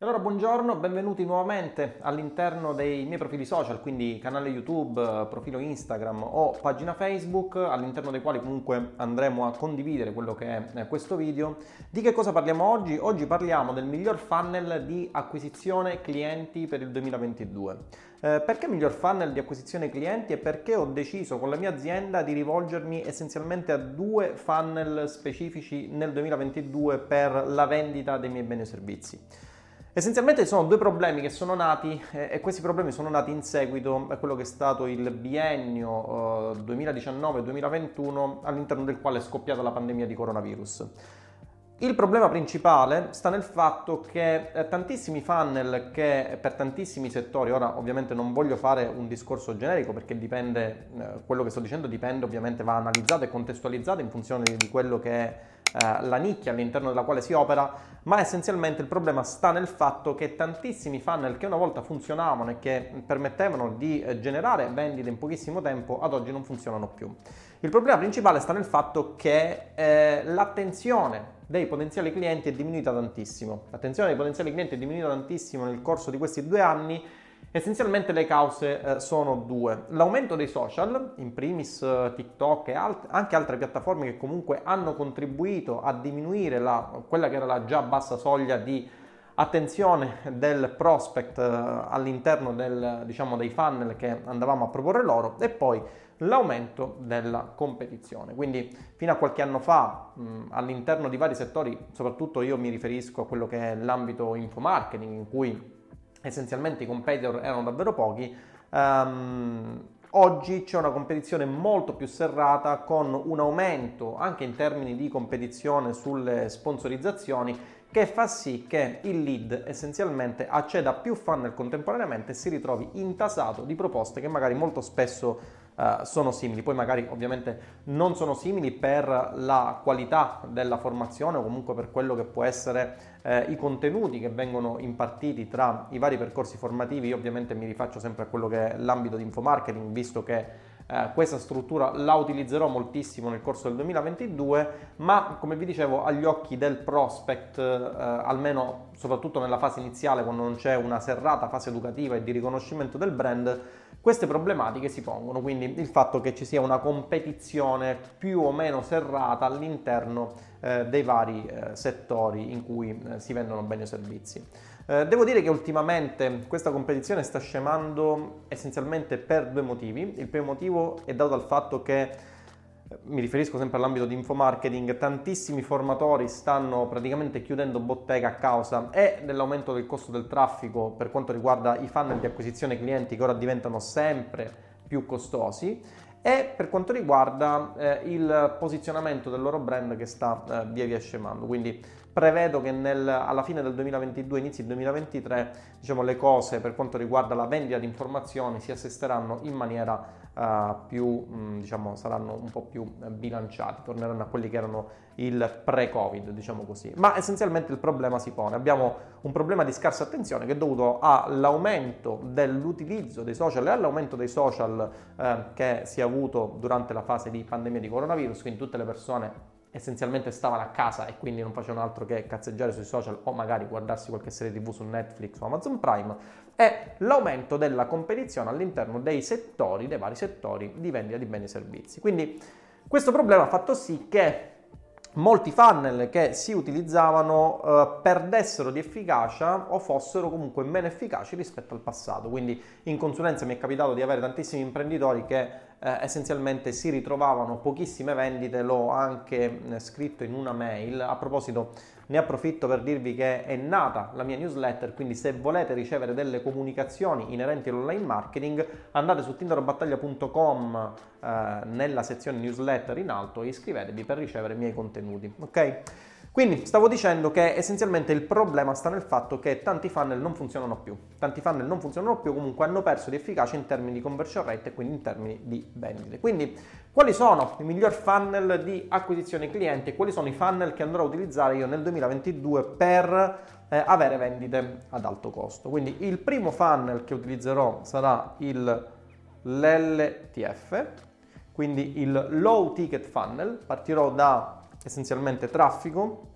Allora, buongiorno, benvenuti nuovamente all'interno dei miei profili social, quindi canale YouTube, profilo Instagram o pagina Facebook, all'interno dei quali comunque andremo a condividere quello che è questo video. Di che cosa parliamo oggi? Oggi parliamo del miglior funnel di acquisizione clienti per il 2022. Eh, perché miglior funnel di acquisizione clienti e perché ho deciso con la mia azienda di rivolgermi essenzialmente a due funnel specifici nel 2022 per la vendita dei miei beni e servizi. Essenzialmente sono due problemi che sono nati eh, e questi problemi sono nati in seguito a quello che è stato il biennio eh, 2019-2021 all'interno del quale è scoppiata la pandemia di coronavirus. Il problema principale sta nel fatto che eh, tantissimi funnel che per tantissimi settori, ora ovviamente non voglio fare un discorso generico perché dipende, eh, quello che sto dicendo dipende ovviamente, va analizzato e contestualizzato in funzione di quello che è la nicchia all'interno della quale si opera, ma essenzialmente il problema sta nel fatto che tantissimi funnel che una volta funzionavano e che permettevano di eh, generare vendite in pochissimo tempo, ad oggi non funzionano più. Il problema principale sta nel fatto che eh, l'attenzione dei potenziali clienti è diminuita tantissimo. L'attenzione dei potenziali clienti è diminuita tantissimo nel corso di questi due anni Essenzialmente le cause eh, sono due. L'aumento dei social, in primis eh, TikTok e alt- anche altre piattaforme che comunque hanno contribuito a diminuire la, quella che era la già bassa soglia di attenzione del prospect eh, all'interno del, diciamo, dei funnel che andavamo a proporre loro e poi l'aumento della competizione. Quindi fino a qualche anno fa mh, all'interno di vari settori, soprattutto io mi riferisco a quello che è l'ambito infomarketing in cui essenzialmente i competitor erano davvero pochi, um, oggi c'è una competizione molto più serrata con un aumento anche in termini di competizione sulle sponsorizzazioni che fa sì che il lead essenzialmente acceda a più funnel contemporaneamente e si ritrovi intasato di proposte che magari molto spesso uh, sono simili. Poi magari ovviamente non sono simili per la qualità della formazione o comunque per quello che può essere eh, i contenuti che vengono impartiti tra i vari percorsi formativi. Io ovviamente mi rifaccio sempre a quello che è l'ambito di infomarketing, visto che eh, questa struttura la utilizzerò moltissimo nel corso del 2022, ma come vi dicevo agli occhi del prospect, eh, almeno soprattutto nella fase iniziale quando non c'è una serrata fase educativa e di riconoscimento del brand, queste problematiche si pongono, quindi il fatto che ci sia una competizione più o meno serrata all'interno eh, dei vari eh, settori in cui eh, si vendono beni o servizi. Eh, devo dire che ultimamente questa competizione sta scemando essenzialmente per due motivi. Il primo motivo è dato dal fatto che mi riferisco sempre all'ambito di infomarketing, tantissimi formatori stanno praticamente chiudendo bottega a causa e dell'aumento del costo del traffico per quanto riguarda i funnel di acquisizione clienti che ora diventano sempre più costosi e per quanto riguarda eh, il posizionamento del loro brand che sta eh, via via scemando. Quindi prevedo che nel, alla fine del 2022, inizi del 2023, diciamo, le cose per quanto riguarda la vendita di informazioni si assesteranno in maniera uh, più, mh, mm, diciamo, saranno un po' più bilanciati, torneranno a quelli che erano il pre-Covid, diciamo così. Ma essenzialmente il problema si pone. Abbiamo un problema di scarsa attenzione che è dovuto all'aumento dell'utilizzo dei social e all'aumento dei social eh, che si è avuto durante la fase di pandemia di coronavirus, quindi tutte le persone essenzialmente stavano a casa e quindi non facevano altro che cazzeggiare sui social o magari guardarsi qualche serie tv su Netflix o Amazon Prime, è l'aumento della competizione all'interno dei settori, dei vari settori di vendita di beni e servizi. Quindi questo problema ha fatto sì che molti funnel che si utilizzavano eh, perdessero di efficacia o fossero comunque meno efficaci rispetto al passato. Quindi in consulenza mi è capitato di avere tantissimi imprenditori che eh, essenzialmente si ritrovavano pochissime vendite, l'ho anche eh, scritto in una mail. A proposito, ne approfitto per dirvi che è nata la mia newsletter, quindi se volete ricevere delle comunicazioni inerenti all'online marketing, andate su tinderobattaglia.com eh, nella sezione newsletter in alto e iscrivetevi per ricevere i miei contenuti, ok? Quindi stavo dicendo che essenzialmente il problema sta nel fatto che tanti funnel non funzionano più. Tanti funnel non funzionano più, comunque hanno perso di efficacia in termini di conversion rate e quindi in termini di vendite. Quindi quali sono i miglior funnel di acquisizione clienti e quali sono i funnel che andrò a utilizzare io nel 2022 per eh, avere vendite ad alto costo? Quindi il primo funnel che utilizzerò sarà il, l'LTF, quindi il low ticket funnel. Partirò da essenzialmente traffico,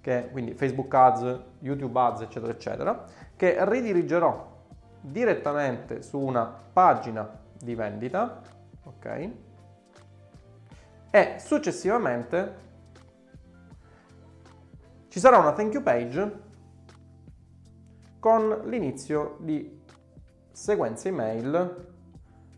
che, quindi Facebook Ads, YouTube Ads, eccetera, eccetera, che ridirigerò direttamente su una pagina di vendita, ok? E successivamente ci sarà una thank you page con l'inizio di sequenze email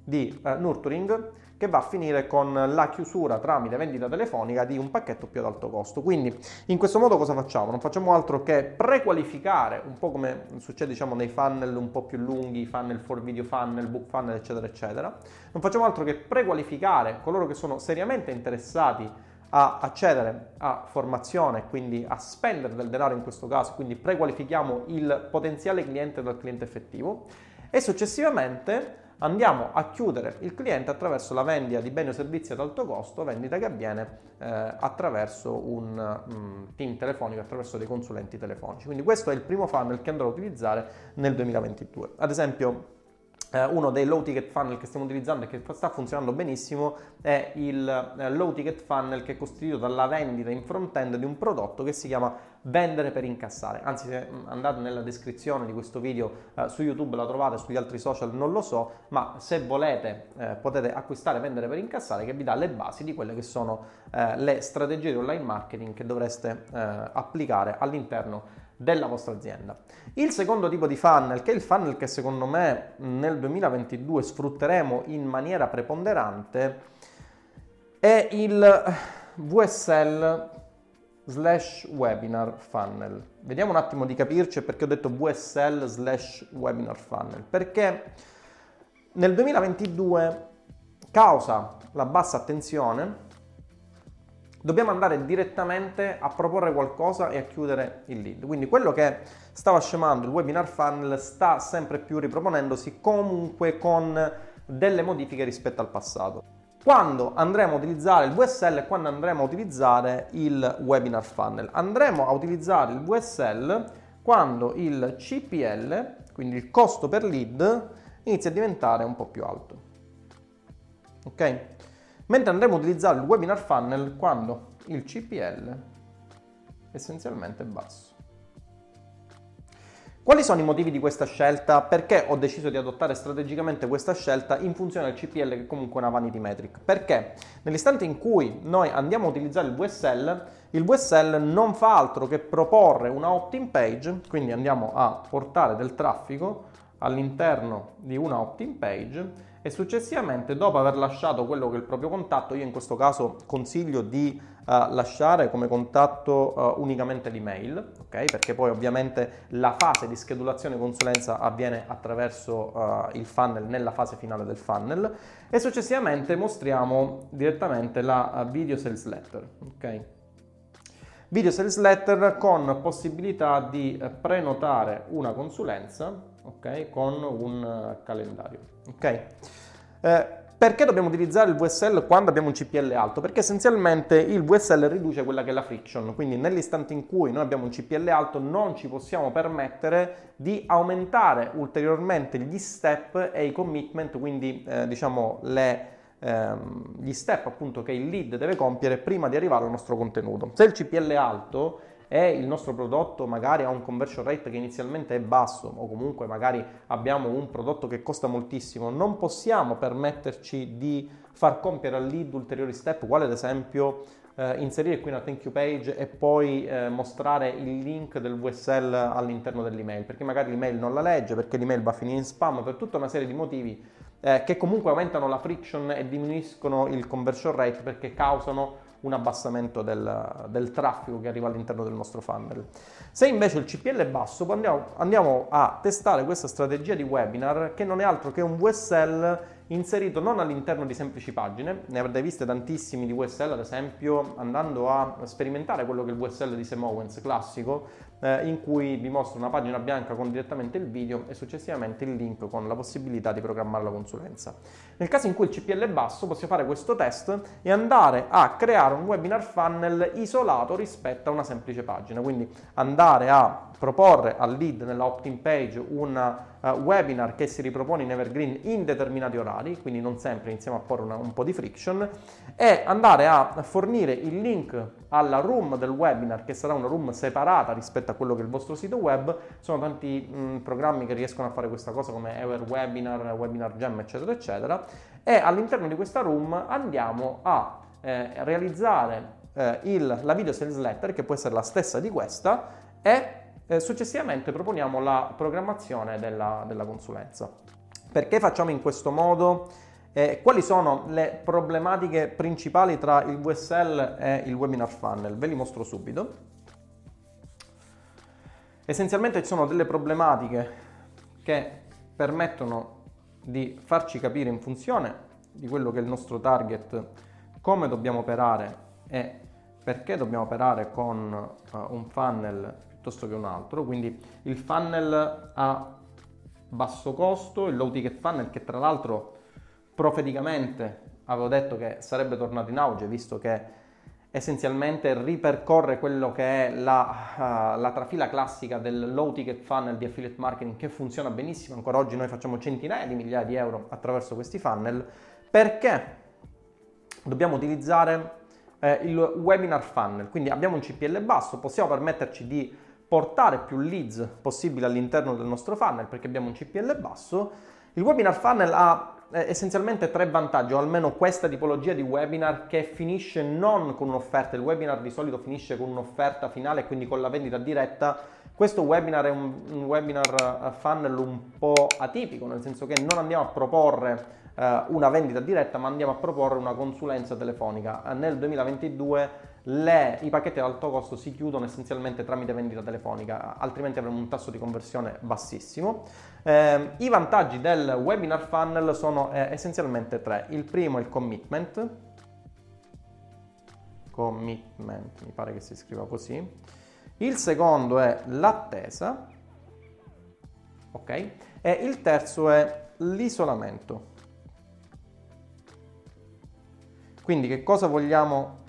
di uh, nurturing che va a finire con la chiusura tramite vendita telefonica di un pacchetto più ad alto costo. Quindi in questo modo cosa facciamo? Non facciamo altro che prequalificare, un po' come succede diciamo nei funnel un po' più lunghi, funnel for video funnel, book funnel eccetera eccetera. Non facciamo altro che prequalificare coloro che sono seriamente interessati a accedere a formazione, quindi a spendere del denaro in questo caso, quindi prequalifichiamo il potenziale cliente dal cliente effettivo e successivamente andiamo a chiudere il cliente attraverso la vendita di beni o servizi ad alto costo, vendita che avviene eh, attraverso un um, team telefonico, attraverso dei consulenti telefonici. Quindi questo è il primo funnel che andrò a utilizzare nel 2022. Ad esempio uno dei low ticket funnel che stiamo utilizzando e che sta funzionando benissimo è il eh, low ticket funnel che è costituito dalla vendita in front-end di un prodotto che si chiama vendere per incassare. Anzi, se mm, andate nella descrizione di questo video eh, su YouTube la trovate, sugli altri social non lo so, ma se volete eh, potete acquistare vendere per incassare che vi dà le basi di quelle che sono eh, le strategie di online marketing che dovreste eh, applicare all'interno della vostra azienda. Il secondo tipo di funnel, che è il funnel che secondo me nel 2022 sfrutteremo in maniera preponderante, è il VSL slash webinar funnel. Vediamo un attimo di capirci perché ho detto VSL slash webinar funnel. Perché nel 2022, causa la bassa attenzione, dobbiamo andare direttamente a proporre qualcosa e a chiudere il lead. Quindi quello che stava scemando il webinar funnel sta sempre più riproponendosi comunque con delle modifiche rispetto al passato. Quando andremo a utilizzare il VSL e quando andremo a utilizzare il webinar funnel? Andremo a utilizzare il VSL quando il CPL, quindi il costo per lead, inizia a diventare un po' più alto. Ok? Mentre andremo a utilizzare il webinar funnel quando il CPL è essenzialmente basso. Quali sono i motivi di questa scelta? Perché ho deciso di adottare strategicamente questa scelta in funzione del CPL che è comunque una vanity metric? Perché nell'istante in cui noi andiamo a utilizzare il VSL, il VSL non fa altro che proporre una opt-in page, quindi andiamo a portare del traffico all'interno di una opt-in page e successivamente dopo aver lasciato quello che è il proprio contatto, io in questo caso consiglio di uh, lasciare come contatto uh, unicamente l'email, ok? Perché poi ovviamente la fase di schedulazione consulenza avviene attraverso uh, il funnel nella fase finale del funnel e successivamente mostriamo direttamente la video sales letter, ok? Video sales letter con possibilità di prenotare una consulenza ok? Con un calendario, ok? Eh, perché dobbiamo utilizzare il VSL quando abbiamo un CPL alto? Perché essenzialmente il VSL riduce quella che è la friction, quindi nell'istante in cui noi abbiamo un CPL alto non ci possiamo permettere di aumentare ulteriormente gli step e i commitment, quindi eh, diciamo le, ehm, gli step appunto che il lead deve compiere prima di arrivare al nostro contenuto. Se il CPL è alto e il nostro prodotto magari ha un conversion rate che inizialmente è basso o comunque magari abbiamo un prodotto che costa moltissimo, non possiamo permetterci di far compiere al lead ulteriori step, quale ad esempio eh, inserire qui una thank you page e poi eh, mostrare il link del VSL all'interno dell'email, perché magari l'email non la legge, perché l'email va a finire in spam, per tutta una serie di motivi eh, che comunque aumentano la friction e diminuiscono il conversion rate perché causano un abbassamento del, del, traffico che arriva all'interno del nostro funnel. Se invece il CPL è basso, andiamo, andiamo a testare questa strategia di webinar che non è altro che un VSL inserito non all'interno di semplici pagine, ne avrete viste tantissimi di VSL, ad esempio andando a sperimentare quello che è il VSL di Sam Owens classico, eh, in cui vi mostro una pagina bianca con direttamente il video e successivamente il link con la possibilità di programmare la consulenza. Nel caso in cui il CPL è basso, possiamo fare questo test e andare a creare un webinar funnel isolato rispetto a una semplice pagina, quindi andare a proporre al lead nella opt-in page un uh, webinar che si ripropone in evergreen in determinati orari, quindi non sempre iniziamo a porre una, un po' di friction, e andare a fornire il link alla room del webinar che sarà una room separata rispetto a quello che è il vostro sito web. Sono tanti mh, programmi che riescono a fare questa cosa come Ever Webinar, Webinar Jam eccetera eccetera e all'interno di questa room andiamo a eh, realizzare eh, il, la video sales letter che può essere la stessa di questa e eh, successivamente proponiamo la programmazione della, della consulenza. Perché facciamo in questo modo? Eh, quali sono le problematiche principali tra il VSL e il webinar funnel? Ve li mostro subito. Essenzialmente ci sono delle problematiche che permettono di farci capire in funzione di quello che è il nostro target come dobbiamo operare e perché dobbiamo operare con uh, un funnel piuttosto che un altro. Quindi il funnel a basso costo, il low ticket funnel che tra l'altro profeticamente avevo detto che sarebbe tornato in auge, visto che essenzialmente ripercorre quello che è la, uh, la, trafila classica del low ticket funnel di affiliate marketing che funziona benissimo. Ancora oggi noi facciamo centinaia di migliaia di euro attraverso questi funnel perché dobbiamo utilizzare eh, il webinar funnel. Quindi abbiamo un CPL basso, possiamo permetterci di portare più leads possibili all'interno del nostro funnel perché abbiamo un CPL basso. Il webinar funnel ha eh, essenzialmente tre vantaggi, o almeno questa tipologia di webinar che finisce non con un'offerta, il webinar di solito finisce con un'offerta finale, quindi con la vendita diretta. Questo webinar è un, un webinar eh, funnel un po' atipico, nel senso che non andiamo a proporre eh, una vendita diretta, ma andiamo a proporre una consulenza telefonica. Eh, nel 2022 le, i pacchetti ad alto costo si chiudono essenzialmente tramite vendita telefonica, altrimenti avremo un tasso di conversione bassissimo. Eh, I vantaggi del webinar funnel sono eh, essenzialmente tre. Il primo è il commitment, commitment, mi pare che si scriva così. Il secondo è l'attesa, ok? E il terzo è l'isolamento. Quindi che cosa vogliamo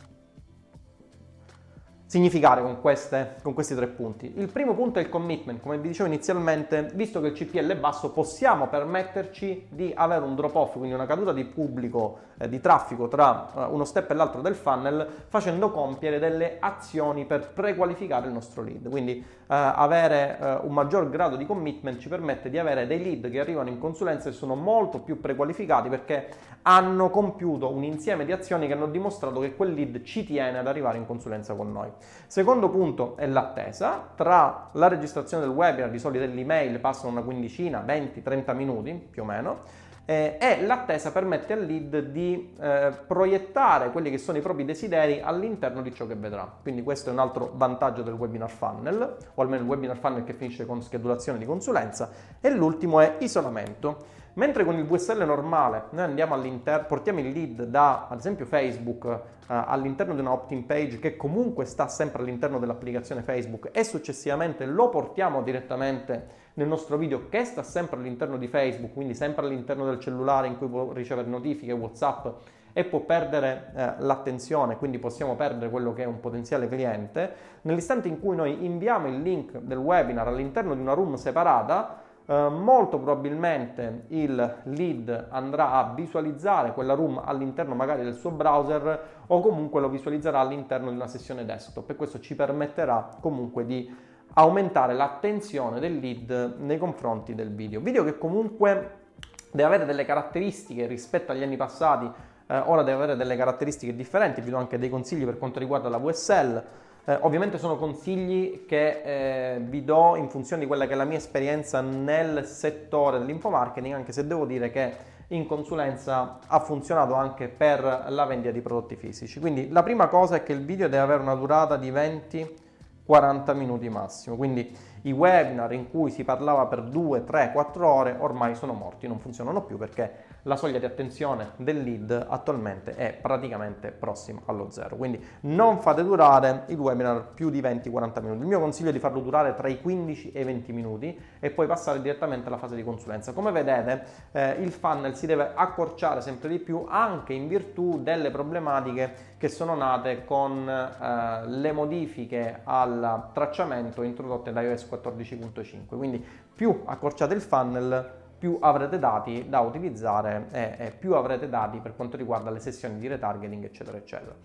significare con, queste, con, questi tre punti. Il primo punto è il commitment, come vi dicevo inizialmente, visto che il CPL è basso possiamo permetterci di avere un drop off, quindi una caduta di pubblico, eh, di traffico tra uh, uno step e l'altro del funnel, facendo compiere delle azioni per prequalificare il nostro lead. Quindi uh, avere uh, un maggior grado di commitment ci permette di avere dei lead che arrivano in consulenza e sono molto più prequalificati perché hanno compiuto un insieme di azioni che hanno dimostrato che quel lead ci tiene ad arrivare in consulenza con noi. Secondo punto è l'attesa. Tra la registrazione del webinar, di solito dell'email, passano una quindicina, 20, 30 minuti più o meno. Eh, e l'attesa permette al lead di eh, proiettare quelli che sono i propri desideri all'interno di ciò che vedrà. Quindi questo è un altro vantaggio del webinar funnel, o almeno il webinar funnel che finisce con schedulazione di consulenza. E l'ultimo è isolamento. Mentre con il VSL normale noi andiamo all'interno, portiamo il lead da ad esempio Facebook uh, all'interno di una opt-in page che comunque sta sempre all'interno dell'applicazione Facebook e successivamente lo portiamo direttamente nel nostro video che sta sempre all'interno di Facebook, quindi sempre all'interno del cellulare in cui può ricevere notifiche, WhatsApp e può perdere eh, l'attenzione, quindi possiamo perdere quello che è un potenziale cliente. Nell'istante in cui noi inviamo il link del webinar all'interno di una room separata, Uh, molto probabilmente il lead andrà a visualizzare quella room all'interno magari del suo browser o comunque lo visualizzerà all'interno di una sessione desktop e questo ci permetterà comunque di aumentare l'attenzione del lead nei confronti del video. Video che comunque deve avere delle caratteristiche rispetto agli anni passati, eh, ora deve avere delle caratteristiche differenti, vi do anche dei consigli per quanto riguarda la VSL. Eh, ovviamente sono consigli che eh, vi do in funzione di quella che è la mia esperienza nel settore dell'infomarketing, anche se devo dire che in consulenza ha funzionato anche per la vendita di prodotti fisici. Quindi la prima cosa è che il video deve avere una durata di 20-40 minuti massimo, quindi i webinar in cui si parlava per 2, 3, 4 ore ormai sono morti, non funzionano più perché la soglia di attenzione del lead attualmente è praticamente prossima allo zero. Quindi non fate durare il webinar più di 20-40 minuti. Il mio consiglio è di farlo durare tra i 15 e i 20 minuti e poi passare direttamente alla fase di consulenza. Come vedete eh, il funnel si deve accorciare sempre di più anche in virtù delle problematiche che sono nate con eh, le modifiche al tracciamento introdotte da iOS 14.5. Quindi più accorciate il funnel, più avrete dati da utilizzare e, e più avrete dati per quanto riguarda le sessioni di retargeting, eccetera, eccetera.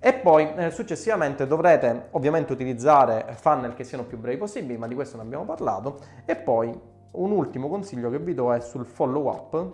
E poi eh, successivamente dovrete ovviamente utilizzare funnel che siano più brevi possibili, ma di questo ne abbiamo parlato. E poi un ultimo consiglio che vi do è sul follow up.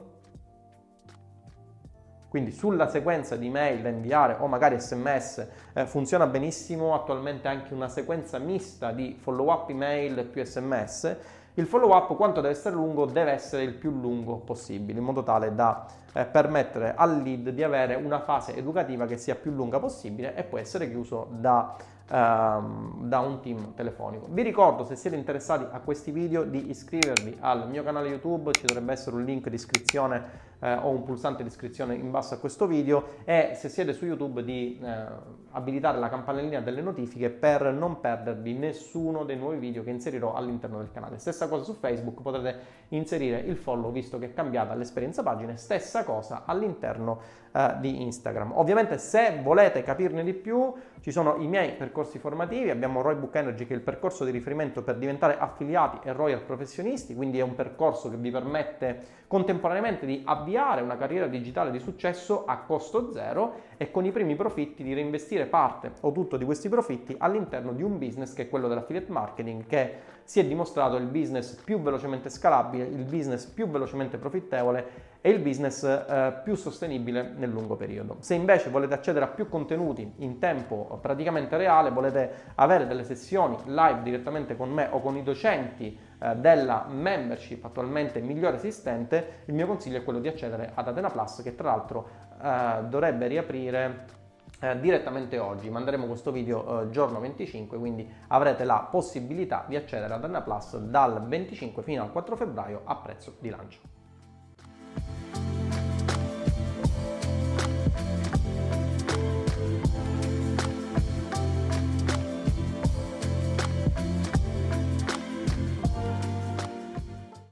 Quindi sulla sequenza di mail da inviare o magari sms eh, funziona benissimo attualmente anche una sequenza mista di follow up email più sms il follow up quanto deve essere lungo deve essere il più lungo possibile in modo tale da eh, permettere al lead di avere una fase educativa che sia più lunga possibile e può essere chiuso da, ehm, da un team telefonico. Vi ricordo se siete interessati a questi video di iscrivervi al mio canale YouTube, ci dovrebbe essere un link di iscrizione eh, o un pulsante di iscrizione in basso a questo video e se siete su YouTube di eh, abilitare la campanellina delle notifiche per non perdervi nessuno dei nuovi video che inserirò all'interno del canale. Stessa cosa su Facebook, potrete inserire il follow visto che è cambiata l'esperienza pagine, stessa cosa all'interno eh, di Instagram. Ovviamente se volete capirne di più ci sono i miei percorsi formativi, abbiamo Roy Book Energy che è il percorso di riferimento per diventare affiliati e royal professionisti, quindi è un percorso che vi permette contemporaneamente di avviare una carriera digitale di successo a costo zero e con i primi profitti di reinvestire parte o tutto di questi profitti all'interno di un business che è quello dell'affiliate marketing che si è dimostrato il business più velocemente scalabile, il business più velocemente profittevole e il business eh, più sostenibile nel lungo periodo. Se invece volete accedere a più contenuti in tempo praticamente reale, volete avere delle sessioni live direttamente con me o con i docenti eh, della membership attualmente migliore esistente, il mio consiglio è quello di accedere ad Atena Plus che tra l'altro eh, dovrebbe riaprire eh, direttamente oggi. Manderemo questo video eh, giorno 25, quindi avrete la possibilità di accedere ad Atena Plus dal 25 fino al 4 febbraio a prezzo di lancio.